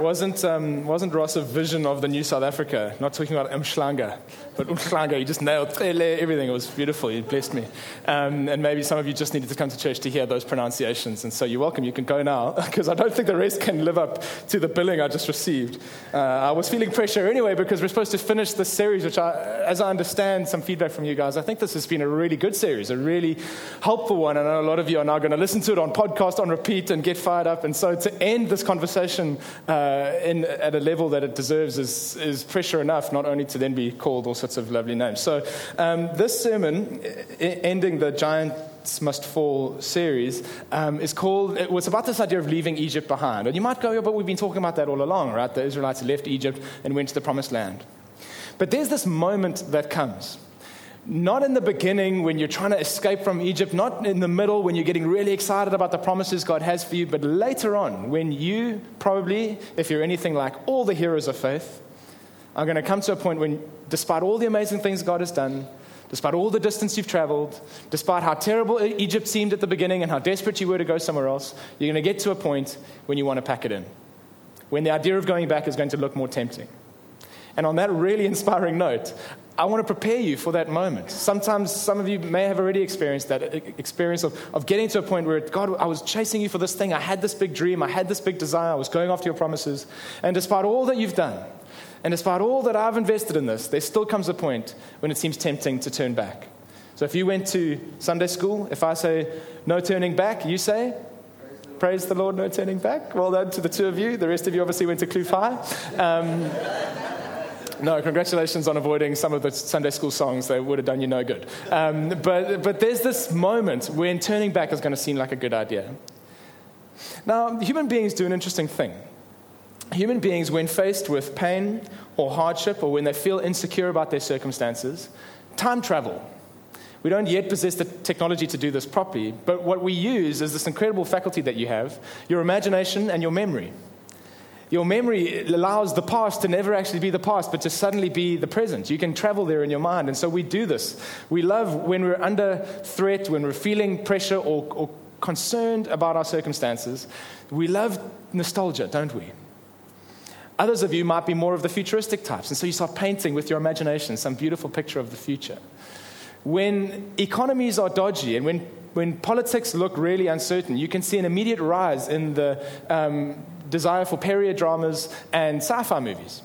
Wasn't, um, wasn't Ross a vision of the new South Africa? Not talking about Umhlanga, but Umhlanga, he just nailed everything. It was beautiful. He blessed me. Um, and maybe some of you just needed to come to church to hear those pronunciations. And so you're welcome. You can go now, because I don't think the rest can live up to the billing I just received. Uh, I was feeling pressure anyway, because we're supposed to finish this series, which, I, as I understand some feedback from you guys, I think this has been a really good series, a really helpful one. And I know a lot of you are now going to listen to it on podcast, on repeat, and get fired up. And so to end this conversation uh, in, at a level that it deserves is, is pressure enough, not only to then be called all sorts of lovely names. So um, this sermon, ending the Giants Must Fall series, um, is called, it was about this idea of leaving Egypt behind. And you might go, yeah, but we've been talking about that all along, right? The Israelites left Egypt and went to the promised land. But there's this moment that comes not in the beginning when you're trying to escape from Egypt, not in the middle when you're getting really excited about the promises God has for you, but later on when you probably, if you're anything like all the heroes of faith, are going to come to a point when, despite all the amazing things God has done, despite all the distance you've traveled, despite how terrible Egypt seemed at the beginning and how desperate you were to go somewhere else, you're going to get to a point when you want to pack it in. When the idea of going back is going to look more tempting. And on that really inspiring note, I want to prepare you for that moment. Sometimes some of you may have already experienced that experience of, of getting to a point where, God, I was chasing you for this thing. I had this big dream. I had this big desire. I was going after your promises. And despite all that you've done, and despite all that I've invested in this, there still comes a point when it seems tempting to turn back. So if you went to Sunday school, if I say no turning back, you say, Praise the Lord, no turning back. Well done to the two of you. The rest of you obviously went to Kloof. Um, no, congratulations on avoiding some of the Sunday school songs. They would have done you no good. Um, but, but there's this moment when turning back is going to seem like a good idea. Now, human beings do an interesting thing. Human beings, when faced with pain or hardship or when they feel insecure about their circumstances, time travel. We don't yet possess the technology to do this properly, but what we use is this incredible faculty that you have your imagination and your memory. Your memory allows the past to never actually be the past, but to suddenly be the present. You can travel there in your mind. And so we do this. We love when we're under threat, when we're feeling pressure or, or concerned about our circumstances. We love nostalgia, don't we? Others of you might be more of the futuristic types. And so you start painting with your imagination some beautiful picture of the future. When economies are dodgy and when, when politics look really uncertain, you can see an immediate rise in the um, desire for period dramas and sci fi movies.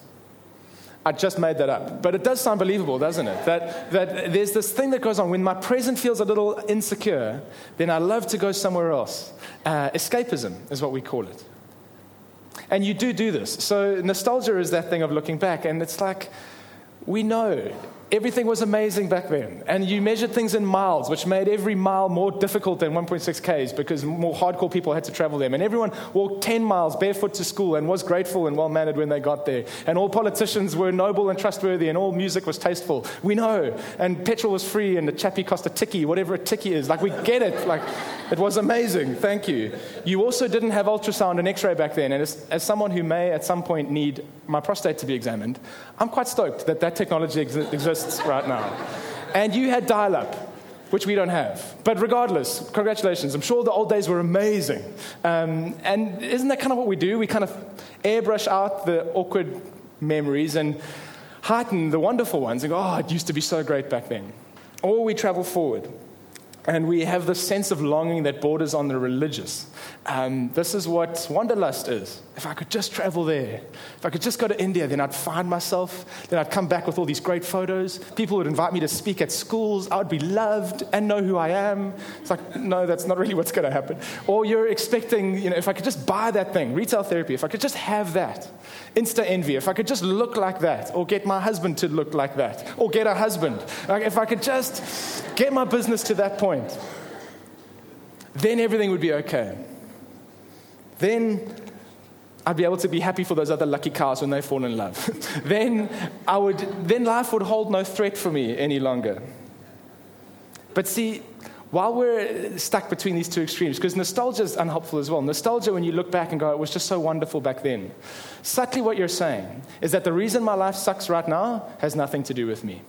I just made that up. But it does sound believable, doesn't it? That, that there's this thing that goes on. When my present feels a little insecure, then I love to go somewhere else. Uh, escapism is what we call it. And you do do this. So nostalgia is that thing of looking back. And it's like, we know everything was amazing back then. And you measured things in miles, which made every mile more difficult than 1.6 Ks because more hardcore people had to travel them. And everyone walked 10 miles barefoot to school and was grateful and well mannered when they got there. And all politicians were noble and trustworthy and all music was tasteful. We know. And petrol was free and the chappie cost a tikkie, whatever a tikkie is. Like, we get it. Like, it was amazing. Thank you. You also didn't have ultrasound and x ray back then. And as, as someone who may at some point need my prostate to be examined, I'm quite stoked that that technology ex- exists right now. And you had dial up, which we don't have. But regardless, congratulations. I'm sure the old days were amazing. Um, and isn't that kind of what we do? We kind of airbrush out the awkward memories and heighten the wonderful ones and go, oh, it used to be so great back then. Or we travel forward and we have this sense of longing that borders on the religious. Um, this is what wanderlust is. If I could just travel there, if I could just go to India, then I'd find myself, then I'd come back with all these great photos. People would invite me to speak at schools. I would be loved and know who I am. It's like, no, that's not really what's going to happen. Or you're expecting, you know, if I could just buy that thing, retail therapy, if I could just have that, insta envy, if I could just look like that, or get my husband to look like that, or get a husband, like if I could just get my business to that point, then everything would be okay. Then I'd be able to be happy for those other lucky cows when they fall in love. then, I would, then life would hold no threat for me any longer. But see, while we're stuck between these two extremes, because nostalgia is unhelpful as well. Nostalgia, when you look back and go, it was just so wonderful back then. Subtly, what you're saying is that the reason my life sucks right now has nothing to do with me.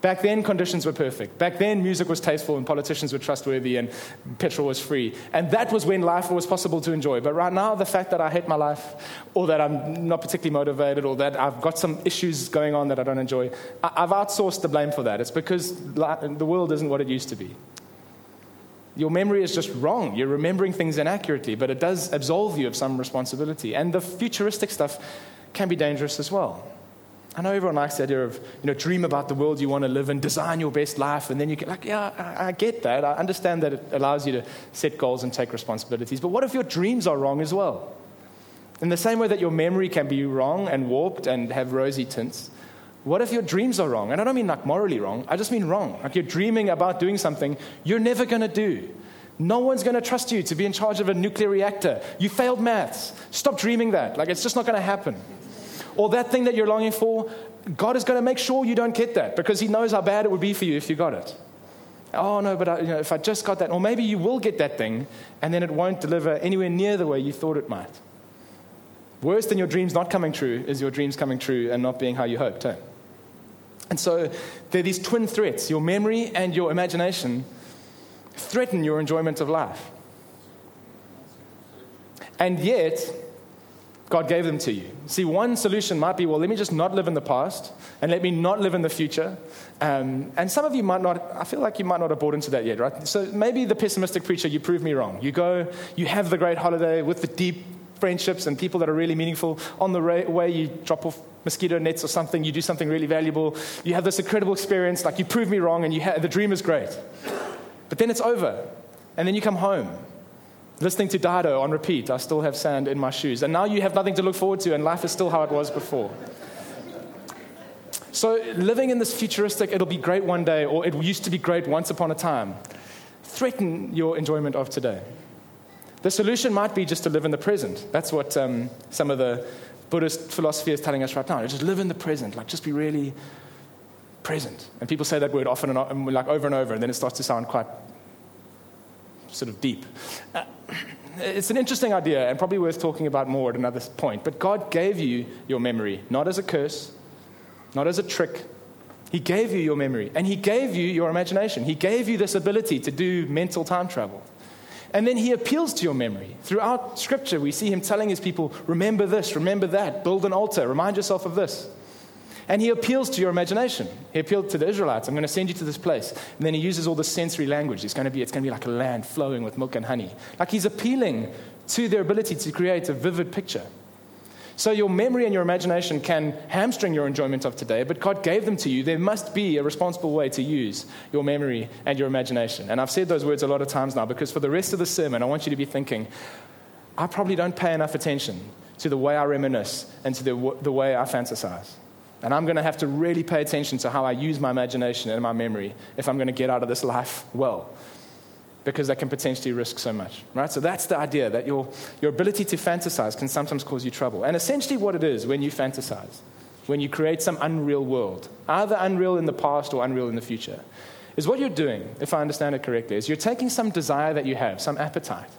Back then, conditions were perfect. Back then, music was tasteful and politicians were trustworthy and petrol was free. And that was when life was possible to enjoy. But right now, the fact that I hate my life, or that I'm not particularly motivated, or that I've got some issues going on that I don't enjoy, I've outsourced the blame for that. It's because the world isn't what it used to be. Your memory is just wrong. You're remembering things inaccurately, but it does absolve you of some responsibility. And the futuristic stuff can be dangerous as well. I know everyone likes the idea of, you know, dream about the world you want to live in, design your best life, and then you get like, yeah, I, I, get that. I understand that it allows you to set goals and take responsibilities. But what if your dreams are wrong as well? In the same way that your memory can be wrong and warped and have rosy tints, what if your dreams are wrong? And I don't mean like morally wrong, I just mean wrong. Like you're dreaming about doing something you're never going to do. No one's going to trust you to be in charge of a nuclear reactor. You failed maths. Stop dreaming that. Like it's just not going to happen or that thing that you're longing for, God is going to make sure you don't get that because He knows how bad it would be for you if you got it. Oh, no, but I, you know, if I just got that, or maybe you will get that thing and then it won't deliver anywhere near the way you thought it might. Worse than your dreams not coming true is your dreams coming true and not being how you hoped. Eh? And so there are these twin threats your memory and your imagination threaten your enjoyment of life. And yet, God gave them to you. See, one solution might be, well, let me just not live in the past and let me not live in the future. Um, and some of you might not, I feel like you might not have bought into that yet, right? So maybe the pessimistic preacher, you prove me wrong. You go, you have the great holiday with the deep friendships and people that are really meaningful. On the way, you drop off mosquito nets or something, you do something really valuable. You have this incredible experience, like you prove me wrong, and you ha- the dream is great. But then it's over. And then you come home listening to Dido on repeat. I still have sand in my shoes. And now you have nothing to look forward to, and life is still how it was before. So, living in this futuristic, it'll be great one day, or it used to be great once upon a time, threaten your enjoyment of today. The solution might be just to live in the present. That's what um, some of the Buddhist philosophy is telling us right now. Just live in the present, like just be really present. And people say that word often and like over and over, and then it starts to sound quite sort of deep. Uh, it's an interesting idea and probably worth talking about more at another point. But God gave you your memory, not as a curse, not as a trick. He gave you your memory and He gave you your imagination. He gave you this ability to do mental time travel. And then He appeals to your memory. Throughout Scripture, we see Him telling His people, remember this, remember that, build an altar, remind yourself of this. And he appeals to your imagination. He appealed to the Israelites. I'm going to send you to this place. And then he uses all the sensory language. It's going to be, it's going to be like a land flowing with milk and honey. Like he's appealing to their ability to create a vivid picture. So your memory and your imagination can hamstring your enjoyment of today, but God gave them to you. There must be a responsible way to use your memory and your imagination. And I've said those words a lot of times now because for the rest of the sermon, I want you to be thinking, I probably don't pay enough attention to the way I reminisce and to the, the way I fantasize. And I'm going to have to really pay attention to how I use my imagination and my memory if I'm going to get out of this life well. Because that can potentially risk so much, right? So that's the idea that your, your ability to fantasize can sometimes cause you trouble. And essentially, what it is when you fantasize, when you create some unreal world, either unreal in the past or unreal in the future, is what you're doing, if I understand it correctly, is you're taking some desire that you have, some appetite.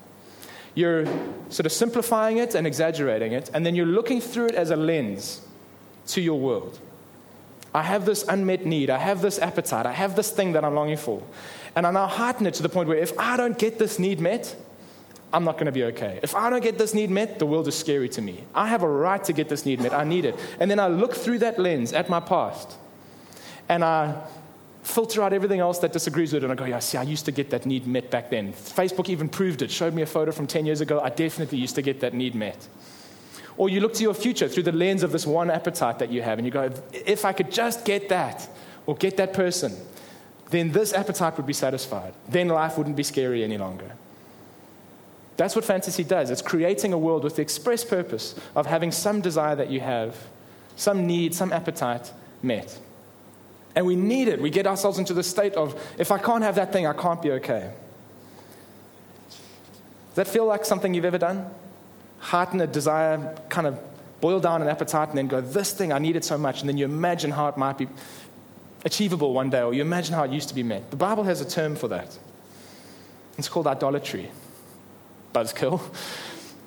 You're sort of simplifying it and exaggerating it, and then you're looking through it as a lens to your world. I have this unmet need. I have this appetite. I have this thing that I'm longing for. And I now heighten it to the point where if I don't get this need met, I'm not going to be okay. If I don't get this need met, the world is scary to me. I have a right to get this need met. I need it. And then I look through that lens at my past and I filter out everything else that disagrees with it. And I go, yeah, see, I used to get that need met back then. Facebook even proved it, showed me a photo from 10 years ago. I definitely used to get that need met. Or you look to your future through the lens of this one appetite that you have, and you go, if I could just get that, or get that person, then this appetite would be satisfied. Then life wouldn't be scary any longer. That's what fantasy does. It's creating a world with the express purpose of having some desire that you have, some need, some appetite met. And we need it. We get ourselves into the state of, if I can't have that thing, I can't be okay. Does that feel like something you've ever done? Heighten a desire, kind of boil down an appetite, and then go, This thing, I need it so much. And then you imagine how it might be achievable one day, or you imagine how it used to be met. The Bible has a term for that. It's called idolatry. Buzzkill.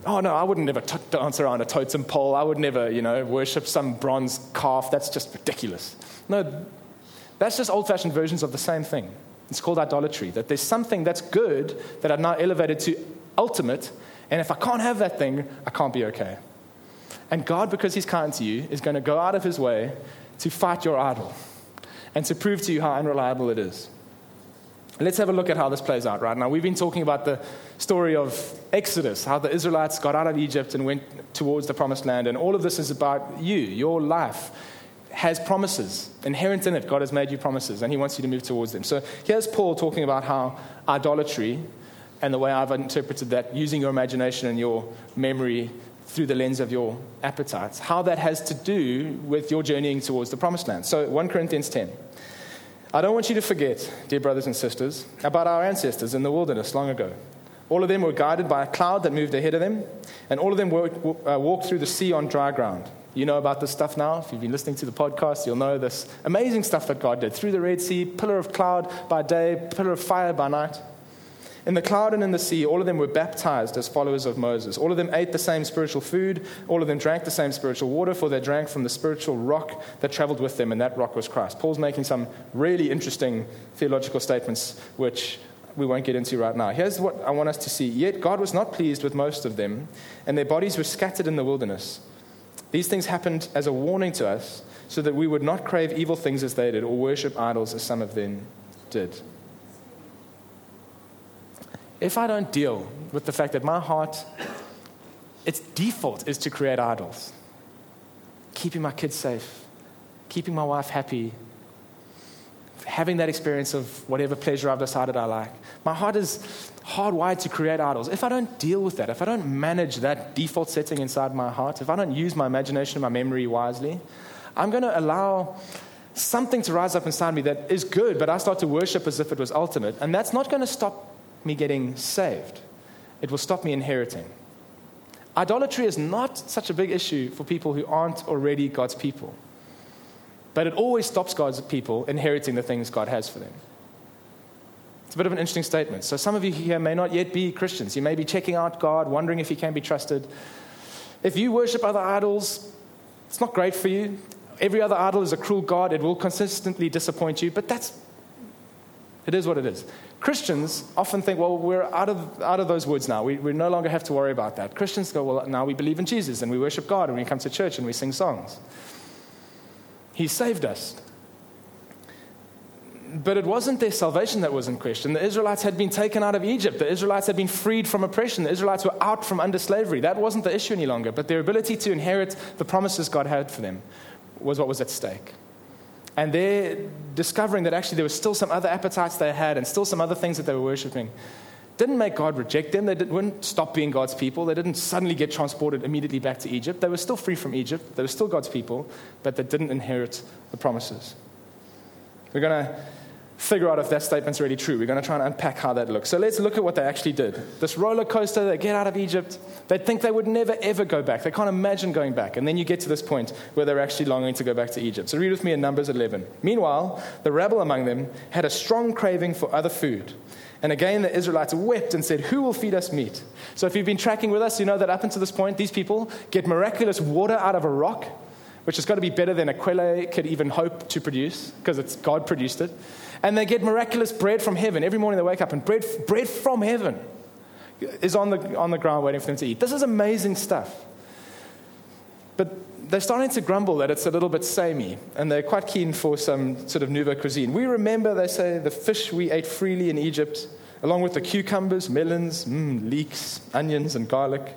Oh no, I would never t- dance around a totem pole. I would never, you know, worship some bronze calf. That's just ridiculous. No, That's just old fashioned versions of the same thing. It's called idolatry. That there's something that's good that I've now elevated to ultimate, and if I can't have that thing, I can't be okay. And God, because He's kind to you, is going to go out of His way to fight your idol and to prove to you how unreliable it is. Let's have a look at how this plays out right now. We've been talking about the story of Exodus, how the Israelites got out of Egypt and went towards the promised land. And all of this is about you, your life has promises. Inherent in it, God has made you promises, and He wants you to move towards them. So here's Paul talking about how idolatry and the way I've interpreted that, using your imagination and your memory through the lens of your appetites, how that has to do with your journeying towards the promised land. So 1 Corinthians 10. I don't want you to forget, dear brothers and sisters, about our ancestors in the wilderness long ago. All of them were guided by a cloud that moved ahead of them, and all of them walked, uh, walked through the sea on dry ground. You know about this stuff now. If you've been listening to the podcast, you'll know this amazing stuff that God did through the Red Sea, pillar of cloud by day, pillar of fire by night. In the cloud and in the sea, all of them were baptized as followers of Moses. All of them ate the same spiritual food. All of them drank the same spiritual water, for they drank from the spiritual rock that traveled with them, and that rock was Christ. Paul's making some really interesting theological statements, which we won't get into right now. Here's what I want us to see. Yet God was not pleased with most of them, and their bodies were scattered in the wilderness. These things happened as a warning to us so that we would not crave evil things as they did or worship idols as some of them did. If I don't deal with the fact that my heart, its default is to create idols, keeping my kids safe, keeping my wife happy, having that experience of whatever pleasure I've decided I like. My heart is hardwired to create idols. If I don't deal with that, if I don't manage that default setting inside my heart, if I don't use my imagination and my memory wisely, I'm going to allow something to rise up inside me that is good, but I start to worship as if it was ultimate. And that's not going to stop me getting saved, it will stop me inheriting. Idolatry is not such a big issue for people who aren't already God's people. But it always stops God's people inheriting the things God has for them. It's a bit of an interesting statement. So, some of you here may not yet be Christians. You may be checking out God, wondering if He can be trusted. If you worship other idols, it's not great for you. Every other idol is a cruel God. It will consistently disappoint you, but that's, it is what it is. Christians often think, well, we're out of, out of those woods now. We, we no longer have to worry about that. Christians go, well, now we believe in Jesus and we worship God and we come to church and we sing songs. He saved us. But it wasn't their salvation that was in question. The Israelites had been taken out of Egypt. The Israelites had been freed from oppression. The Israelites were out from under slavery. That wasn't the issue any longer. But their ability to inherit the promises God had for them was what was at stake. And they're discovering that actually there were still some other appetites they had and still some other things that they were worshiping didn't make God reject them. They didn't stop being God's people. They didn't suddenly get transported immediately back to Egypt. They were still free from Egypt. They were still God's people, but they didn't inherit the promises. We're going to figure out if that statement's really true. We're going to try and unpack how that looks. So let's look at what they actually did. This roller coaster, they get out of Egypt. They think they would never, ever go back. They can't imagine going back. And then you get to this point where they're actually longing to go back to Egypt. So read with me in Numbers 11. Meanwhile, the rebel among them had a strong craving for other food. And again, the Israelites wept and said, Who will feed us meat? So, if you've been tracking with us, you know that up until this point, these people get miraculous water out of a rock, which has got to be better than a quail could even hope to produce, because it's God produced it. And they get miraculous bread from heaven. Every morning they wake up, and bread, bread from heaven is on the, on the ground waiting for them to eat. This is amazing stuff. But they're starting to grumble that it's a little bit samey, and they're quite keen for some sort of nouveau cuisine. We remember, they say, the fish we ate freely in Egypt, along with the cucumbers, melons, mm, leeks, onions, and garlic.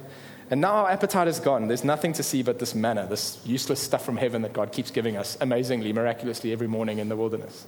And now our appetite is gone. There's nothing to see but this manna, this useless stuff from heaven that God keeps giving us amazingly, miraculously every morning in the wilderness.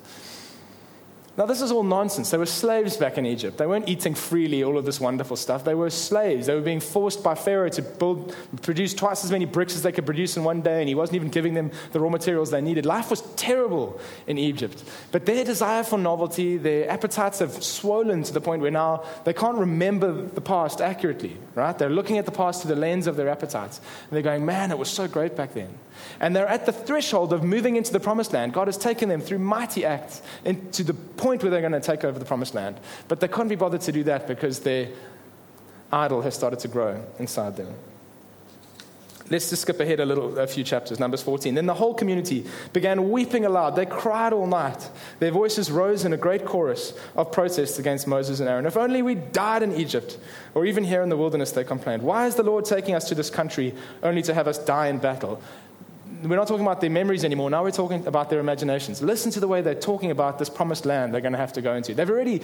Now, this is all nonsense. They were slaves back in Egypt. They weren't eating freely all of this wonderful stuff. They were slaves. They were being forced by Pharaoh to build, produce twice as many bricks as they could produce in one day, and he wasn't even giving them the raw materials they needed. Life was terrible in Egypt. But their desire for novelty, their appetites have swollen to the point where now they can't remember the past accurately, right? They're looking at the past through the lens of their appetites. And they're going, man, it was so great back then. And they're at the threshold of moving into the promised land. God has taken them through mighty acts into the point where they're going to take over the promised land. But they couldn't be bothered to do that because their idol has started to grow inside them. Let's just skip ahead a little, a few chapters, Numbers 14. Then the whole community began weeping aloud. They cried all night. Their voices rose in a great chorus of protests against Moses and Aaron. If only we died in Egypt, or even here in the wilderness, they complained. Why is the Lord taking us to this country only to have us die in battle? We're not talking about their memories anymore. Now we're talking about their imaginations. Listen to the way they're talking about this promised land they're going to have to go into. They've already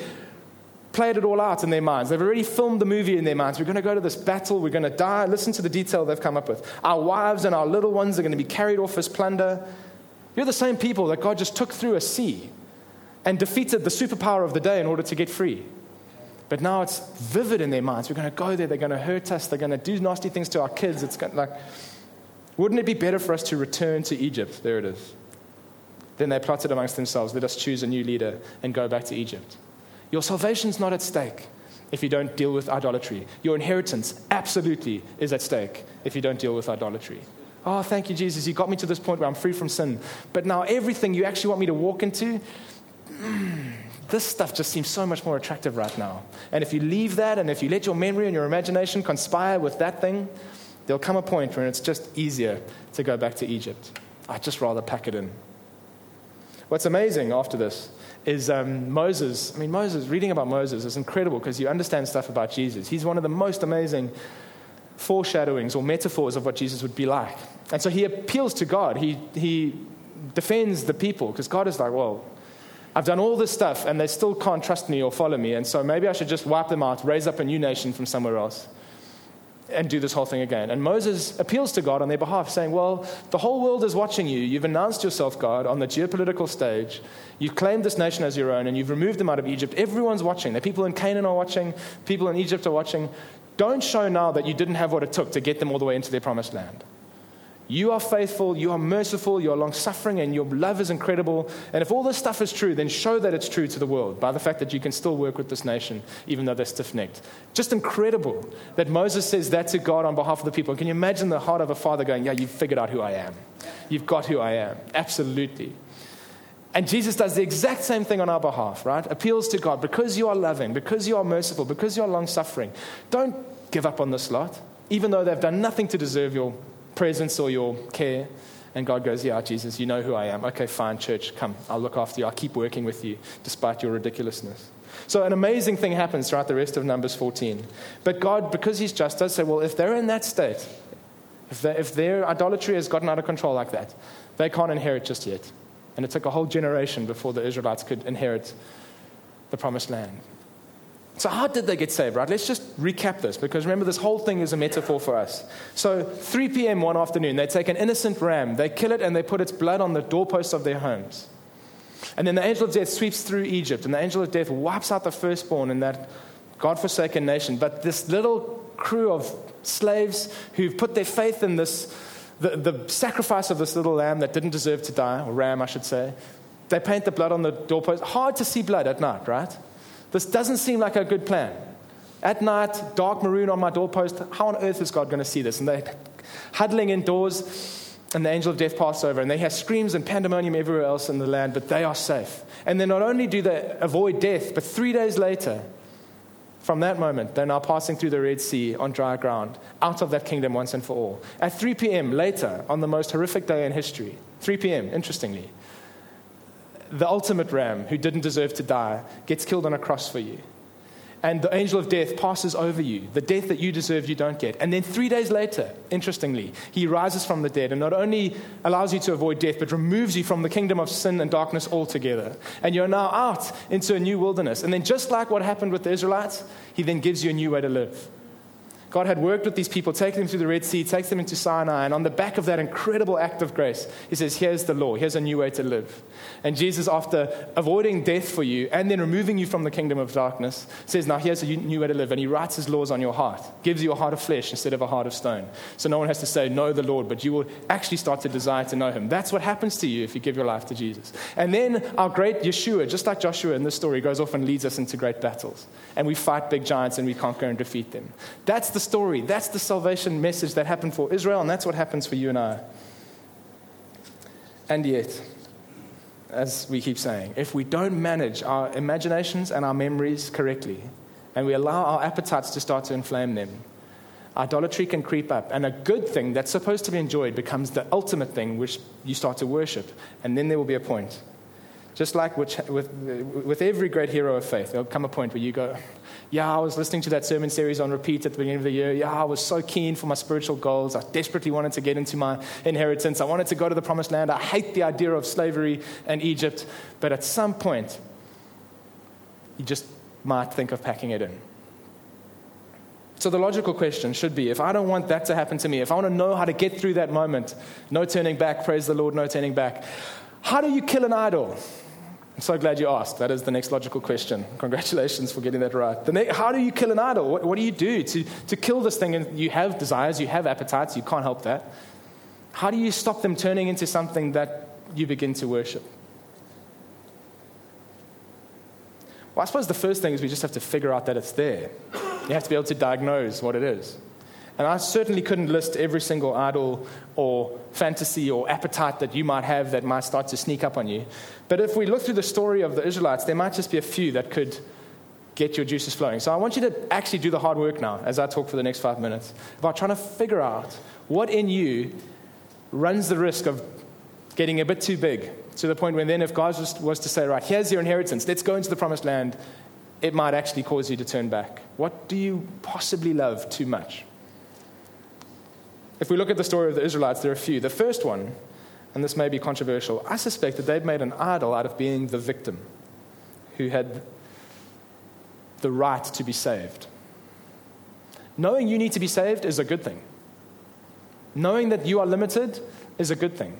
played it all out in their minds. They've already filmed the movie in their minds. We're going to go to this battle. We're going to die. Listen to the detail they've come up with. Our wives and our little ones are going to be carried off as plunder. You're the same people that God just took through a sea and defeated the superpower of the day in order to get free. But now it's vivid in their minds. We're going to go there. They're going to hurt us. They're going to do nasty things to our kids. It's going to, like, wouldn't it be better for us to return to Egypt? There it is. Then they plotted amongst themselves, let us choose a new leader and go back to Egypt. Your salvation's not at stake if you don't deal with idolatry. Your inheritance absolutely is at stake if you don't deal with idolatry. Oh, thank you, Jesus. You got me to this point where I'm free from sin. But now everything you actually want me to walk into, this stuff just seems so much more attractive right now. And if you leave that and if you let your memory and your imagination conspire with that thing, there'll come a point where it's just easier to go back to Egypt. I'd just rather pack it in. What's amazing after this is um, Moses. I mean, Moses, reading about Moses is incredible because you understand stuff about Jesus. He's one of the most amazing foreshadowings or metaphors of what Jesus would be like. And so he appeals to God. He, he defends the people because God is like, well, I've done all this stuff and they still can't trust me or follow me. And so maybe I should just wipe them out, raise up a new nation from somewhere else and do this whole thing again. And Moses appeals to God on their behalf, saying, Well, the whole world is watching you. You've announced yourself, God, on the geopolitical stage. You've claimed this nation as your own, and you've removed them out of Egypt. Everyone's watching. The people in Canaan are watching, people in Egypt are watching. Don't show now that you didn't have what it took to get them all the way into their promised land. You are faithful, you are merciful, you are long suffering, and your love is incredible. And if all this stuff is true, then show that it's true to the world by the fact that you can still work with this nation, even though they're stiff necked. Just incredible that Moses says that to God on behalf of the people. Can you imagine the heart of a father going, Yeah, you've figured out who I am? You've got who I am. Absolutely. And Jesus does the exact same thing on our behalf, right? Appeals to God because you are loving, because you are merciful, because you are long suffering. Don't give up on this lot, even though they've done nothing to deserve your presence or your care. And God goes, Yeah, Jesus, you know who I am. Okay, fine, church, come. I'll look after you. I'll keep working with you despite your ridiculousness. So, an amazing thing happens throughout the rest of Numbers 14. But God, because He's just, does say, Well, if they're in that state, if, if their idolatry has gotten out of control like that, they can't inherit just yet. And it took a whole generation before the Israelites could inherit the promised land. So, how did they get saved, right? Let's just recap this because remember, this whole thing is a metaphor for us. So, 3 p.m. one afternoon, they take an innocent ram, they kill it, and they put its blood on the doorposts of their homes. And then the angel of death sweeps through Egypt, and the angel of death wipes out the firstborn in that God-forsaken nation. But this little crew of slaves who've put their faith in this, the, the sacrifice of this little lamb that didn't deserve to die, or ram, I should say, they paint the blood on the doorpost. Hard to see blood at night, right? This doesn't seem like a good plan. At night, dark maroon on my doorpost, how on earth is God going to see this? And they're huddling indoors, and the angel of death passes over, and they hear screams and pandemonium everywhere else in the land, but they are safe. And then not only do they avoid death, but three days later, from that moment, they're now passing through the Red Sea on dry ground, out of that kingdom once and for all. At 3 p.m. later, on the most horrific day in history, 3 p.m., interestingly, the ultimate ram who didn't deserve to die gets killed on a cross for you. And the angel of death passes over you. The death that you deserve, you don't get. And then three days later, interestingly, he rises from the dead and not only allows you to avoid death, but removes you from the kingdom of sin and darkness altogether. And you're now out into a new wilderness. And then, just like what happened with the Israelites, he then gives you a new way to live. God had worked with these people, taken them through the Red Sea, takes them into Sinai, and on the back of that incredible act of grace, He says, Here's the law, here's a new way to live. And Jesus, after avoiding death for you and then removing you from the kingdom of darkness, says, Now here's a new way to live. And He writes His laws on your heart, gives you a heart of flesh instead of a heart of stone. So no one has to say, Know the Lord, but you will actually start to desire to know Him. That's what happens to you if you give your life to Jesus. And then our great Yeshua, just like Joshua in this story, goes off and leads us into great battles. And we fight big giants and we conquer and defeat them. That's the story. That's the salvation message that happened for Israel, and that's what happens for you and I. And yet, as we keep saying, if we don't manage our imaginations and our memories correctly, and we allow our appetites to start to inflame them, idolatry can creep up. And a good thing that's supposed to be enjoyed becomes the ultimate thing which you start to worship. And then there will be a point. Just like with, with, with every great hero of faith, there'll come a point where you go, Yeah, I was listening to that sermon series on repeat at the beginning of the year. Yeah, I was so keen for my spiritual goals. I desperately wanted to get into my inheritance. I wanted to go to the promised land. I hate the idea of slavery and Egypt. But at some point, you just might think of packing it in. So the logical question should be if I don't want that to happen to me, if I want to know how to get through that moment, no turning back, praise the Lord, no turning back, how do you kill an idol? I'm so glad you asked. That is the next logical question. Congratulations for getting that right. How do you kill an idol? What, what do you do to, to kill this thing? And you have desires, you have appetites, you can't help that. How do you stop them turning into something that you begin to worship? Well, I suppose the first thing is we just have to figure out that it's there. You have to be able to diagnose what it is. And I certainly couldn't list every single idol or fantasy or appetite that you might have that might start to sneak up on you. But if we look through the story of the Israelites, there might just be a few that could get your juices flowing. So I want you to actually do the hard work now as I talk for the next five minutes about trying to figure out what in you runs the risk of getting a bit too big to the point where then if God was, was to say, right, here's your inheritance, let's go into the promised land, it might actually cause you to turn back. What do you possibly love too much? If we look at the story of the Israelites, there are a few. The first one, and this may be controversial, I suspect that they'd made an idol out of being the victim who had the right to be saved. Knowing you need to be saved is a good thing. Knowing that you are limited is a good thing.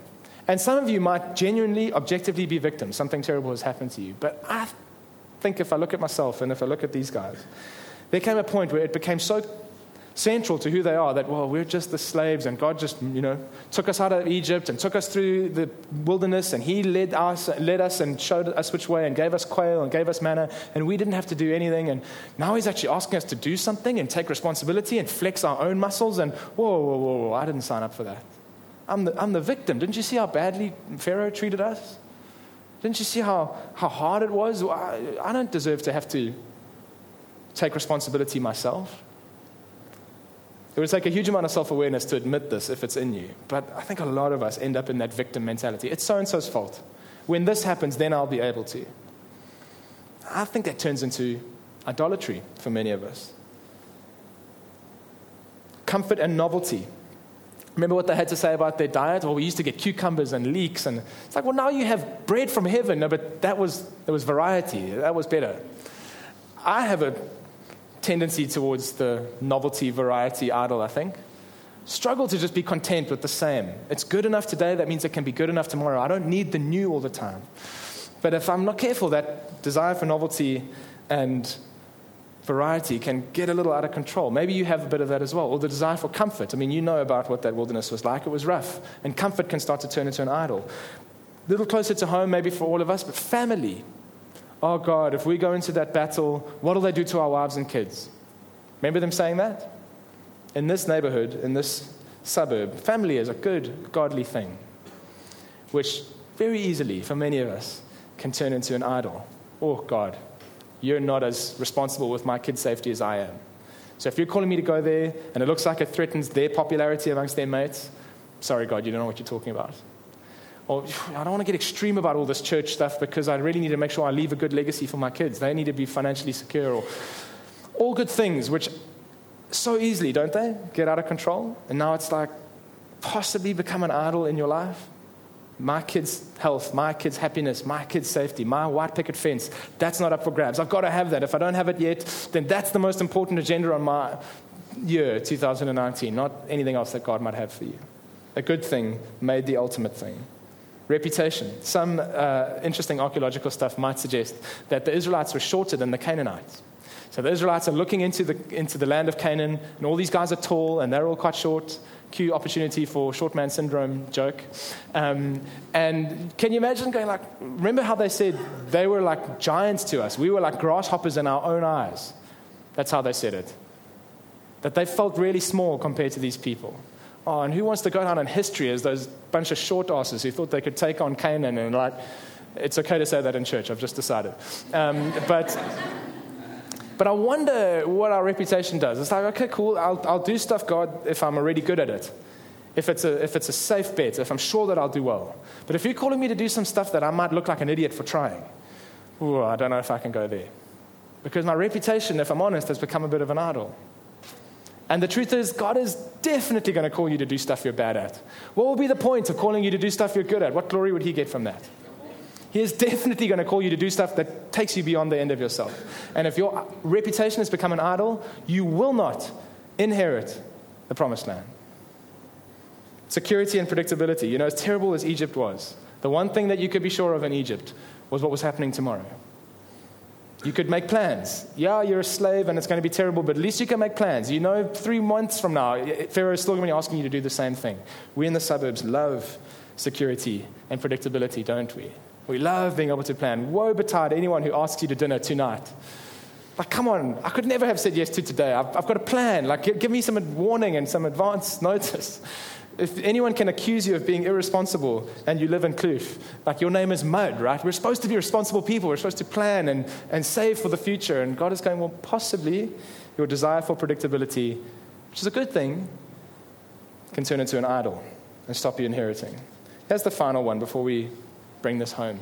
And some of you might genuinely, objectively be victims. Something terrible has happened to you. But I think if I look at myself and if I look at these guys, there came a point where it became so central to who they are that, well, we're just the slaves and God just, you know, took us out of Egypt and took us through the wilderness and He led us, led us and showed us which way and gave us quail and gave us manna and we didn't have to do anything. And now He's actually asking us to do something and take responsibility and flex our own muscles. And whoa, whoa, whoa, whoa I didn't sign up for that. I'm the, I'm the victim. Didn't you see how badly Pharaoh treated us? Didn't you see how, how hard it was? I, I don't deserve to have to take responsibility myself. It would take a huge amount of self awareness to admit this if it's in you. But I think a lot of us end up in that victim mentality. It's so and so's fault. When this happens, then I'll be able to. I think that turns into idolatry for many of us. Comfort and novelty. Remember what they had to say about their diet? Well, we used to get cucumbers and leeks, and it's like, well, now you have bread from heaven. No, but that was there was variety. That was better. I have a tendency towards the novelty, variety idol. I think struggle to just be content with the same. It's good enough today. That means it can be good enough tomorrow. I don't need the new all the time. But if I'm not careful, that desire for novelty and variety can get a little out of control. Maybe you have a bit of that as well, or the desire for comfort. I mean, you know about what that wilderness was like. It was rough, and comfort can start to turn into an idol. A little closer to home, maybe for all of us, but family. Oh God, if we go into that battle, what will they do to our wives and kids? Remember them saying that? In this neighborhood, in this suburb, family is a good, godly thing, which very easily, for many of us, can turn into an idol. Oh God, you're not as responsible with my kids' safety as I am. So if you're calling me to go there and it looks like it threatens their popularity amongst their mates, sorry, God, you don't know what you're talking about. Or I don't want to get extreme about all this church stuff because I really need to make sure I leave a good legacy for my kids. They need to be financially secure or all good things, which so easily, don't they, get out of control? And now it's like possibly become an idol in your life my kids' health, my kids' happiness, my kids' safety, my white picket fence, that's not up for grabs. I've got to have that. If I don't have it yet, then that's the most important agenda on my year, 2019, not anything else that God might have for you. A good thing made the ultimate thing. Reputation. Some uh, interesting archaeological stuff might suggest that the Israelites were shorter than the Canaanites. So the Israelites are looking into the, into the land of Canaan, and all these guys are tall, and they're all quite short. Cue opportunity for short man syndrome joke. Um, and can you imagine going like, remember how they said they were like giants to us? We were like grasshoppers in our own eyes. That's how they said it. That they felt really small compared to these people. Oh, and who wants to go down in history as those bunch of short asses who thought they could take on Canaan and like, it's okay to say that in church, I've just decided. Um, but But I wonder what our reputation does. It's like, okay, cool, I'll, I'll do stuff, God, if I'm already good at it. If it's, a, if it's a safe bet, if I'm sure that I'll do well. But if you're calling me to do some stuff that I might look like an idiot for trying, ooh, I don't know if I can go there. Because my reputation, if I'm honest, has become a bit of an idol. And the truth is, God is definitely going to call you to do stuff you're bad at. What will be the point of calling you to do stuff you're good at? What glory would He get from that? He is definitely going to call you to do stuff that takes you beyond the end of yourself. And if your reputation has become an idol, you will not inherit the promised land. Security and predictability. You know, as terrible as Egypt was, the one thing that you could be sure of in Egypt was what was happening tomorrow. You could make plans. Yeah, you're a slave and it's going to be terrible, but at least you can make plans. You know, three months from now, eh, eh, Pharaoh is still going to be asking you to do the same thing. We in the suburbs love security and predictability, don't we? We love being able to plan. Woe betide anyone who asks you to dinner tonight. Like, come on, I could never have said yes to today. I've, I've got a plan. Like, give me some warning and some advance notice. If anyone can accuse you of being irresponsible and you live in Kloof, like your name is Mud, right? We're supposed to be responsible people. We're supposed to plan and, and save for the future. And God is going, well, possibly your desire for predictability, which is a good thing, can turn into an idol and stop you inheriting. Here's the final one before we bring this home.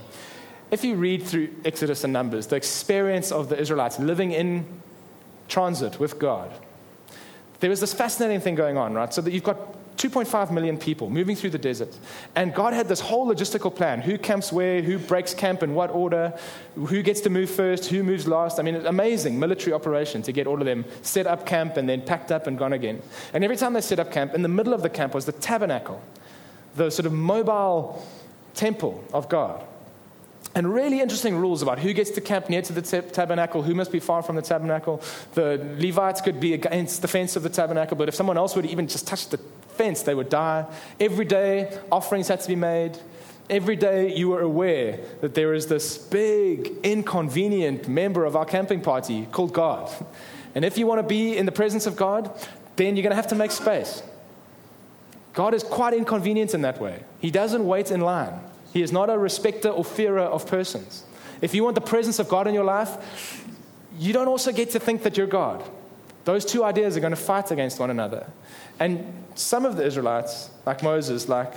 If you read through Exodus and Numbers, the experience of the Israelites living in transit with God, there was this fascinating thing going on, right? So that you've got 2.5 million people moving through the desert. And God had this whole logistical plan who camps where, who breaks camp in what order, who gets to move first, who moves last. I mean, an amazing military operation to get all of them set up camp and then packed up and gone again. And every time they set up camp, in the middle of the camp was the tabernacle, the sort of mobile temple of God. And really interesting rules about who gets to camp near to the tabernacle, who must be far from the tabernacle. The Levites could be against the fence of the tabernacle, but if someone else would even just touch the fence, they would die. Every day, offerings had to be made. Every day, you were aware that there is this big, inconvenient member of our camping party called God. And if you want to be in the presence of God, then you're going to have to make space. God is quite inconvenient in that way. He doesn't wait in line, He is not a respecter or fearer of persons. If you want the presence of God in your life, you don't also get to think that you're God. Those two ideas are going to fight against one another. And some of the Israelites, like Moses, like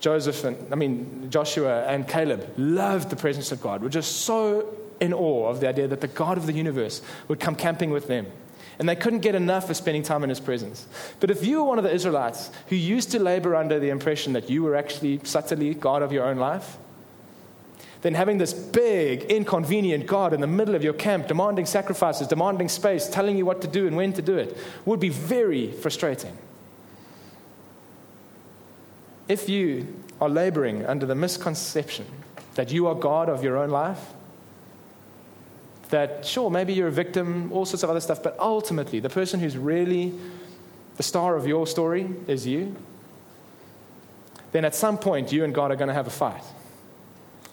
Joseph, and I mean Joshua and Caleb, loved the presence of God. Were just so in awe of the idea that the God of the universe would come camping with them. And they couldn't get enough of spending time in his presence. But if you were one of the Israelites who used to labor under the impression that you were actually subtly God of your own life, then having this big, inconvenient God in the middle of your camp, demanding sacrifices, demanding space, telling you what to do and when to do it, would be very frustrating. If you are laboring under the misconception that you are God of your own life, that sure, maybe you're a victim, all sorts of other stuff, but ultimately, the person who's really the star of your story is you, then at some point, you and God are going to have a fight.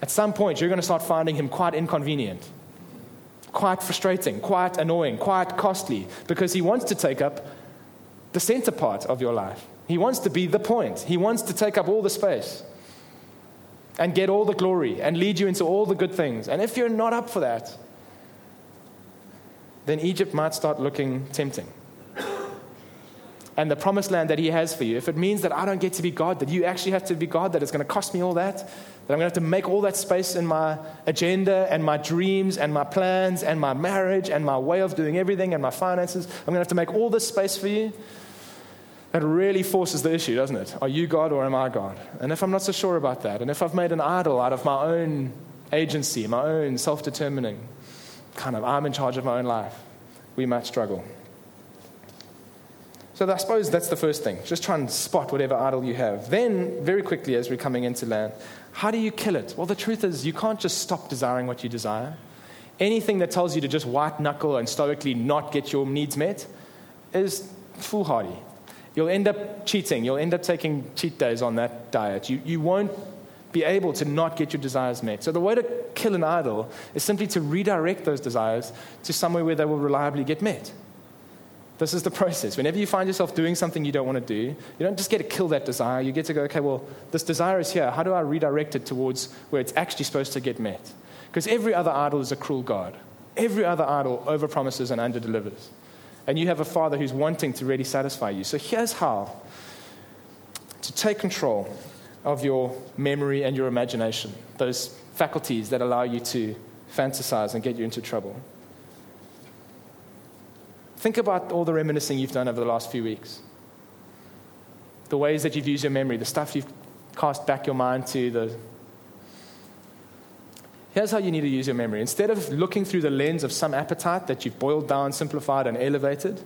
At some point, you're going to start finding him quite inconvenient, quite frustrating, quite annoying, quite costly, because he wants to take up the center part of your life. He wants to be the point. He wants to take up all the space and get all the glory and lead you into all the good things. And if you're not up for that, then Egypt might start looking tempting and the promised land that He has for you, if it means that I don't get to be God, that you actually have to be God, that it's going to cost me all that, that I'm going to have to make all that space in my agenda and my dreams and my plans and my marriage and my way of doing everything and my finances, I'm going to have to make all this space for you. That really forces the issue, doesn't it? Are you God or am I God? And if I'm not so sure about that, and if I've made an idol out of my own agency, my own self determining kind of, I'm in charge of my own life, we might struggle. So I suppose that's the first thing. Just try and spot whatever idol you have. Then, very quickly, as we're coming into land, how do you kill it? Well, the truth is, you can't just stop desiring what you desire. Anything that tells you to just white knuckle and stoically not get your needs met is foolhardy. You'll end up cheating. You'll end up taking cheat days on that diet. You, you won't be able to not get your desires met. So, the way to kill an idol is simply to redirect those desires to somewhere where they will reliably get met. This is the process. Whenever you find yourself doing something you don't want to do, you don't just get to kill that desire. You get to go, okay, well, this desire is here. How do I redirect it towards where it's actually supposed to get met? Because every other idol is a cruel God. Every other idol overpromises and underdelivers. And you have a father who's wanting to really satisfy you. So here's how to take control of your memory and your imagination, those faculties that allow you to fantasize and get you into trouble. Think about all the reminiscing you've done over the last few weeks. The ways that you've used your memory, the stuff you've cast back your mind to, the Here's how you need to use your memory. Instead of looking through the lens of some appetite that you've boiled down, simplified, and elevated,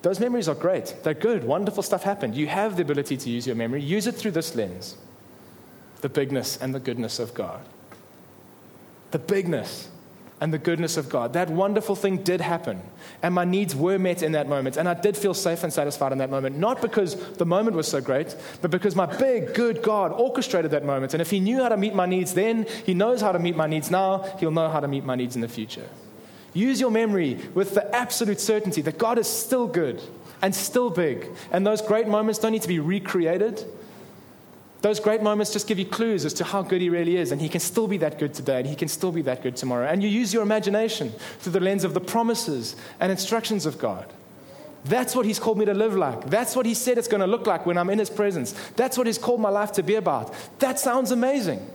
those memories are great. They're good. Wonderful stuff happened. You have the ability to use your memory. Use it through this lens the bigness and the goodness of God. The bigness and the goodness of God. That wonderful thing did happen. And my needs were met in that moment. And I did feel safe and satisfied in that moment. Not because the moment was so great, but because my big, good God orchestrated that moment. And if He knew how to meet my needs then, He knows how to meet my needs now. He'll know how to meet my needs in the future. Use your memory with the absolute certainty that God is still good and still big. And those great moments don't need to be recreated. Those great moments just give you clues as to how good he really is, and he can still be that good today, and he can still be that good tomorrow. And you use your imagination through the lens of the promises and instructions of God. That's what he's called me to live like. That's what he said it's going to look like when I'm in his presence. That's what he's called my life to be about. That sounds amazing.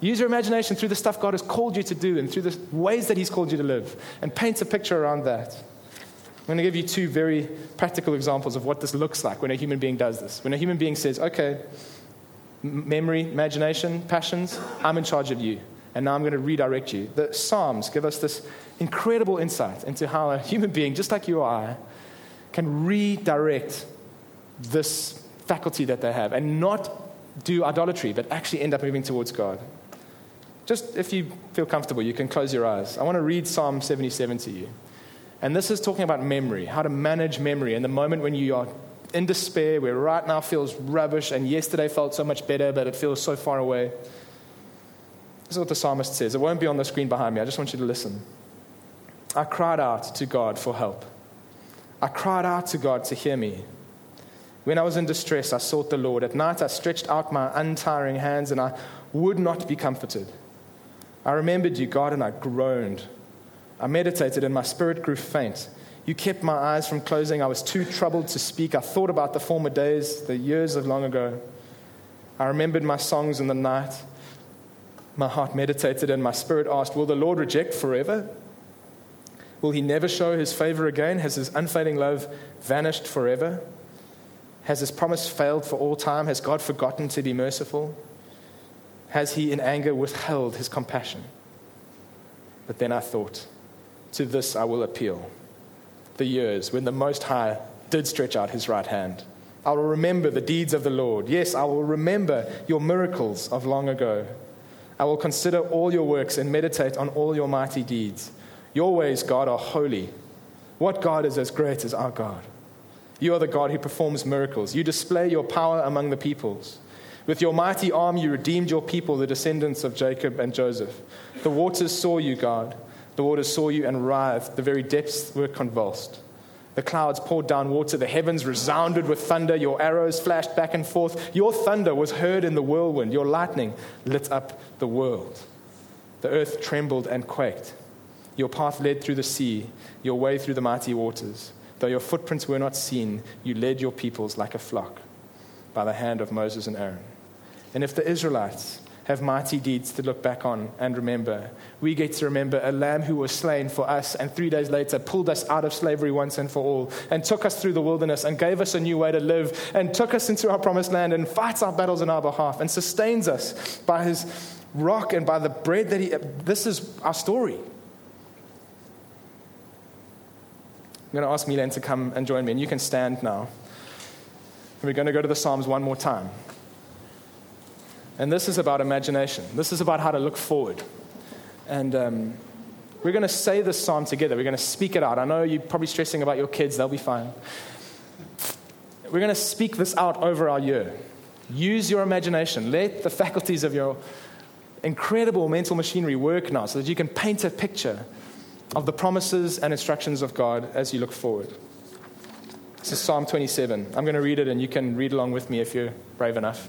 Use your imagination through the stuff God has called you to do and through the ways that he's called you to live, and paint a picture around that. I'm going to give you two very practical examples of what this looks like when a human being does this. When a human being says, okay, memory, imagination, passions, I'm in charge of you. And now I'm going to redirect you. The Psalms give us this incredible insight into how a human being, just like you or I, can redirect this faculty that they have and not do idolatry, but actually end up moving towards God. Just if you feel comfortable, you can close your eyes. I want to read Psalm 77 to you. And this is talking about memory, how to manage memory in the moment when you are in despair, where right now feels rubbish and yesterday felt so much better, but it feels so far away. This is what the psalmist says. It won't be on the screen behind me. I just want you to listen. I cried out to God for help. I cried out to God to hear me. When I was in distress, I sought the Lord. At night, I stretched out my untiring hands and I would not be comforted. I remembered you, God, and I groaned. I meditated and my spirit grew faint. You kept my eyes from closing. I was too troubled to speak. I thought about the former days, the years of long ago. I remembered my songs in the night. My heart meditated, and my spirit asked, Will the Lord reject forever? Will he never show his favor again? Has his unfailing love vanished forever? Has his promise failed for all time? Has God forgotten to be merciful? Has he in anger withheld his compassion? But then I thought, To this I will appeal the years when the Most High did stretch out his right hand. I will remember the deeds of the Lord. Yes, I will remember your miracles of long ago. I will consider all your works and meditate on all your mighty deeds. Your ways, God, are holy. What God is as great as our God? You are the God who performs miracles. You display your power among the peoples. With your mighty arm, you redeemed your people, the descendants of Jacob and Joseph. The waters saw you, God. The waters saw you and writhed. The very depths were convulsed. The clouds poured down water. The heavens resounded with thunder. Your arrows flashed back and forth. Your thunder was heard in the whirlwind. Your lightning lit up the world. The earth trembled and quaked. Your path led through the sea, your way through the mighty waters. Though your footprints were not seen, you led your peoples like a flock by the hand of Moses and Aaron. And if the Israelites have mighty deeds to look back on and remember. We get to remember a lamb who was slain for us and three days later pulled us out of slavery once and for all and took us through the wilderness and gave us a new way to live and took us into our promised land and fights our battles on our behalf and sustains us by his rock and by the bread that he. This is our story. I'm going to ask Milan to come and join me, and you can stand now. And we're going to go to the Psalms one more time. And this is about imagination. This is about how to look forward. And um, we're going to say this psalm together. We're going to speak it out. I know you're probably stressing about your kids, they'll be fine. We're going to speak this out over our year. Use your imagination. Let the faculties of your incredible mental machinery work now so that you can paint a picture of the promises and instructions of God as you look forward. This is Psalm 27. I'm going to read it, and you can read along with me if you're brave enough.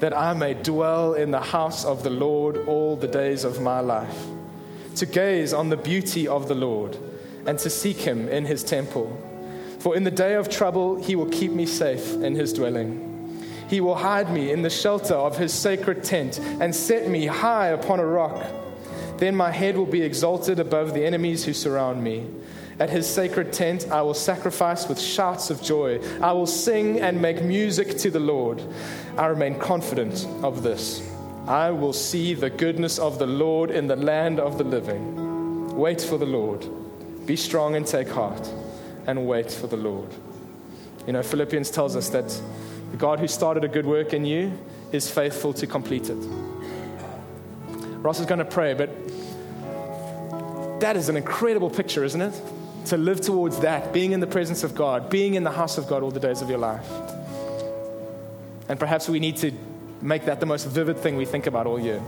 that I may dwell in the house of the Lord all the days of my life, to gaze on the beauty of the Lord and to seek him in his temple. For in the day of trouble, he will keep me safe in his dwelling. He will hide me in the shelter of his sacred tent and set me high upon a rock. Then my head will be exalted above the enemies who surround me. At his sacred tent, I will sacrifice with shouts of joy. I will sing and make music to the Lord. I remain confident of this. I will see the goodness of the Lord in the land of the living. Wait for the Lord. Be strong and take heart, and wait for the Lord. You know, Philippians tells us that the God who started a good work in you is faithful to complete it. Ross is going to pray, but that is an incredible picture, isn't it? To live towards that, being in the presence of God, being in the house of God all the days of your life. And perhaps we need to make that the most vivid thing we think about all year.